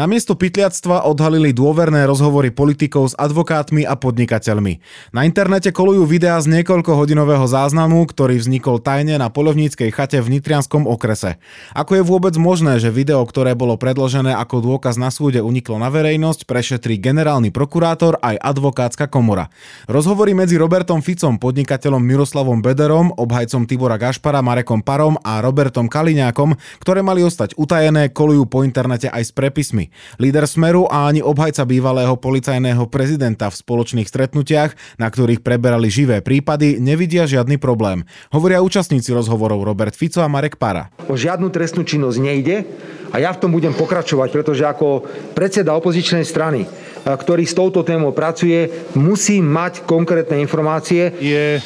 Namiesto pytliactva odhalili dôverné rozhovory politikov s advokátmi a podnikateľmi. Na internete kolujú videá z niekoľko hodinového záznamu, ktorý vznikol tajne na polovníckej chate v Nitrianskom okrese. Ako je vôbec možné, že video, ktoré bolo predložené ako dôkaz na súde uniklo na verejnosť, prešetrí generálny prokurátor aj advokátska komora. Rozhovory medzi Robertom Ficom, podnikateľom Miroslavom Bederom, obhajcom Tibora Gašpara, Marekom Parom a Robertom Kaliňákom, ktoré mali ostať utajené, kolujú po internete aj s prepismi. Líder Smeru a ani obhajca bývalého policajného prezidenta v spoločných stretnutiach, na ktorých preberali živé prípady, nevidia žiadny problém. Hovoria účastníci rozhovorov Robert Fico a Marek Para. O žiadnu trestnú činnosť nejde a ja v tom budem pokračovať, pretože ako predseda opozičnej strany ktorý s touto témou pracuje, musí mať konkrétne informácie. Je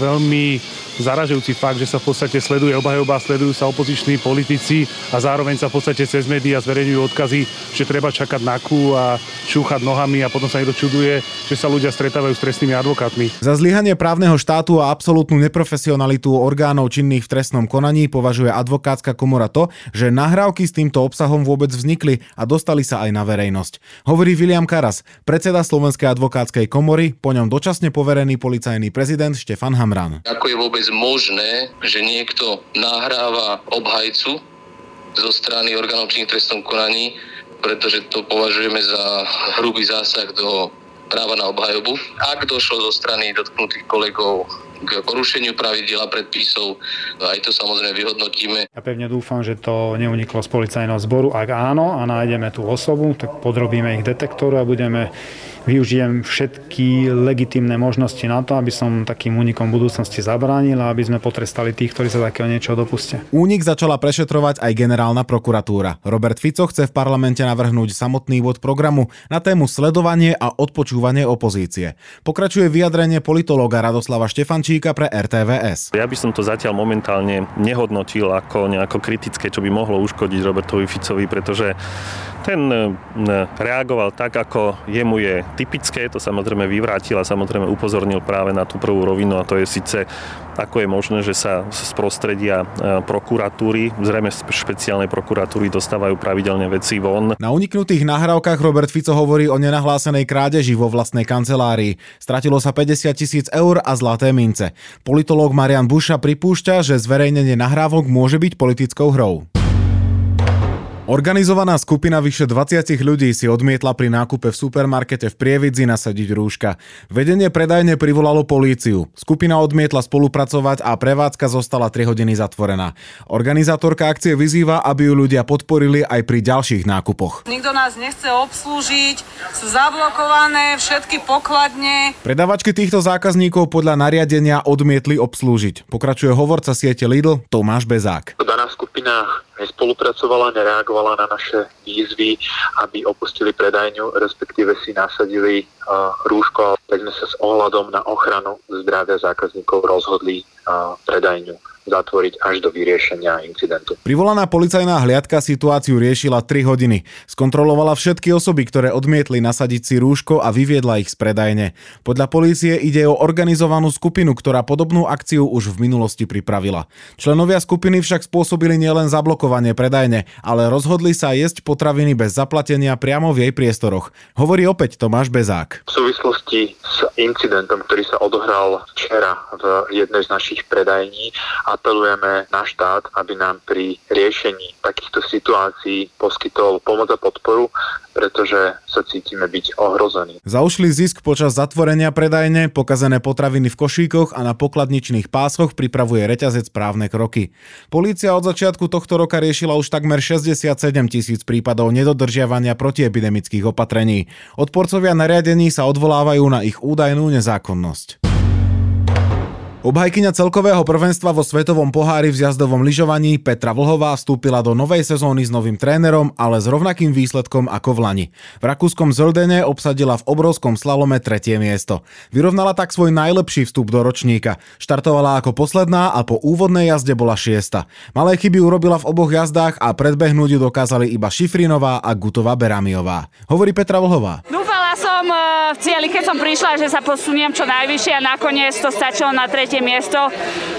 veľmi zaražujúci fakt, že sa v podstate sleduje obhajoba, sledujú sa opoziční politici a zároveň sa v podstate cez médiá zverejňujú odkazy, že treba čakať na kú a šúchať nohami a potom sa niekto čuduje, že sa ľudia stretávajú s trestnými advokátmi. Za zlyhanie právneho štátu a absolútnu neprofesionalitu orgánov činných v trestnom konaní považuje advokátska komora to, že nahrávky s týmto obsahom vôbec vznikli a dostali sa aj na verejnosť. Hovorí William Karas, predseda Slovenskej advokátskej komory, po ňom dočasne poverený policajný prezident Štefan Hamran. Ako je vôbec možné, že niekto nahráva obhajcu zo strany orgánov činných trestnom konaní, pretože to považujeme za hrubý zásah do práva na obhajobu. Ak došlo zo strany dotknutých kolegov k porušeniu pravidel a predpisov, aj to samozrejme vyhodnotíme. Ja pevne dúfam, že to neuniklo z policajného zboru. Ak áno a nájdeme tú osobu, tak podrobíme ich detektoru a budeme využijem všetky legitimné možnosti na to, aby som takým únikom budúcnosti zabránil a aby sme potrestali tých, ktorí sa takého niečo dopustia. Únik začala prešetrovať aj generálna prokuratúra. Robert Fico chce v parlamente navrhnúť samotný vod programu na tému sledovanie a odpočúvanie opozície. Pokračuje vyjadrenie politológa Radoslava Štefančíka pre RTVS. Ja by som to zatiaľ momentálne nehodnotil ako nejako kritické, čo by mohlo uškodiť Robertovi Ficovi, pretože ten reagoval tak, ako jemu je typické, to samozrejme vyvrátil a samozrejme upozornil práve na tú prvú rovinu a to je síce ako je možné, že sa z prostredia e, prokuratúry, zrejme špeciálnej prokuratúry dostávajú pravidelne veci von. Na uniknutých nahrávkach Robert Fico hovorí o nenahlásenej krádeži vo vlastnej kancelárii. Stratilo sa 50 tisíc eur a zlaté mince. Politológ Marian Buša pripúšťa, že zverejnenie nahrávok môže byť politickou hrou. Organizovaná skupina vyše 20 ľudí si odmietla pri nákupe v supermarkete v Prievidzi nasadiť rúška. Vedenie predajne privolalo políciu. Skupina odmietla spolupracovať a prevádzka zostala 3 hodiny zatvorená. Organizátorka akcie vyzýva, aby ju ľudia podporili aj pri ďalších nákupoch. Nikto nás nechce obslúžiť, sú zablokované všetky pokladne. Predavačky týchto zákazníkov podľa nariadenia odmietli obslúžiť. Pokračuje hovorca siete Lidl Tomáš Bezák. Daná skupina nespolupracovala, nereagovala na naše výzvy, aby opustili predajňu, respektíve si nasadili uh, rúško, tak sme sa s ohľadom na ochranu zdravia zákazníkov rozhodli predajňu zatvoriť až do vyriešenia incidentu. Privolaná policajná hliadka situáciu riešila 3 hodiny. Skontrolovala všetky osoby, ktoré odmietli nasadiť si rúško a vyviedla ich z predajne. Podľa polície ide o organizovanú skupinu, ktorá podobnú akciu už v minulosti pripravila. Členovia skupiny však spôsobili nielen zablokovanie predajne, ale rozhodli sa jesť potraviny bez zaplatenia priamo v jej priestoroch. Hovorí opäť Tomáš Bezák. V súvislosti s incidentom, ktorý sa odohral včera v jednej z našich predajní a apelujeme na štát, aby nám pri riešení takýchto situácií poskytol pomoc a podporu, pretože sa cítime byť ohrození. Za ušlý zisk počas zatvorenia predajne, pokazené potraviny v košíkoch a na pokladničných pásoch pripravuje reťazec právne kroky. Polícia od začiatku tohto roka riešila už takmer 67 tisíc prípadov nedodržiavania protiepidemických opatrení. Odporcovia nariadení sa odvolávajú na ich údajnú nezákonnosť. Obhajkyňa celkového prvenstva vo svetovom pohári v jazdovom lyžovaní Petra Vlhová vstúpila do novej sezóny s novým trénerom, ale s rovnakým výsledkom ako v Lani. V rakúskom Zöldene obsadila v obrovskom slalome tretie miesto. Vyrovnala tak svoj najlepší vstup do ročníka. Štartovala ako posledná a po úvodnej jazde bola šiesta. Malé chyby urobila v oboch jazdách a predbehnúť ju dokázali iba Šifrinová a Gutová Beramiová. Hovorí Petra Vlhová. Dúfala som, eh, v cieli, keď som prišla, že sa posuniem čo najvyššie a nakoniec to stačilo na tretie miesto,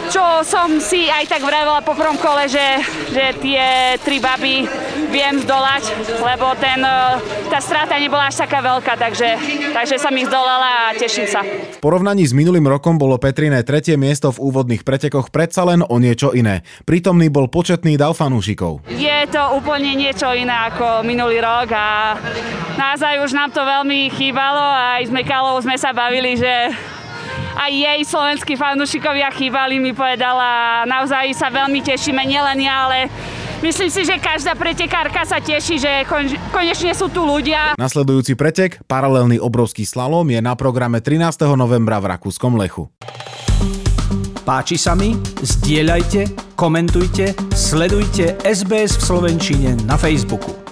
čo som si aj tak vravela po prvom kole, že, že tie tri baby viem zdolať, lebo ten, eh, tá strata nebola až taká veľká, takže, takže som ich zdolala a teším sa. V porovnaní s minulým rokom bolo Petriné tretie miesto v úvodných pretekoch predsa len o niečo iné. Prítomný bol početný dav fanúšikov. Je to úplne niečo iné ako minulý rok a naozaj už nám to veľmi chýbalo a aj s Mekalou sme sa bavili, že aj jej slovenskí fanúšikovia chýbali, mi povedala. Naozaj sa veľmi tešíme, nielen ja, ale myslím si, že každá pretekárka sa teší, že konečne sú tu ľudia. Nasledujúci pretek, paralelný obrovský slalom, je na programe 13. novembra v Rakúskom Lechu. Páči sa mi? Zdieľajte, komentujte, sledujte SBS v Slovenčine na Facebooku.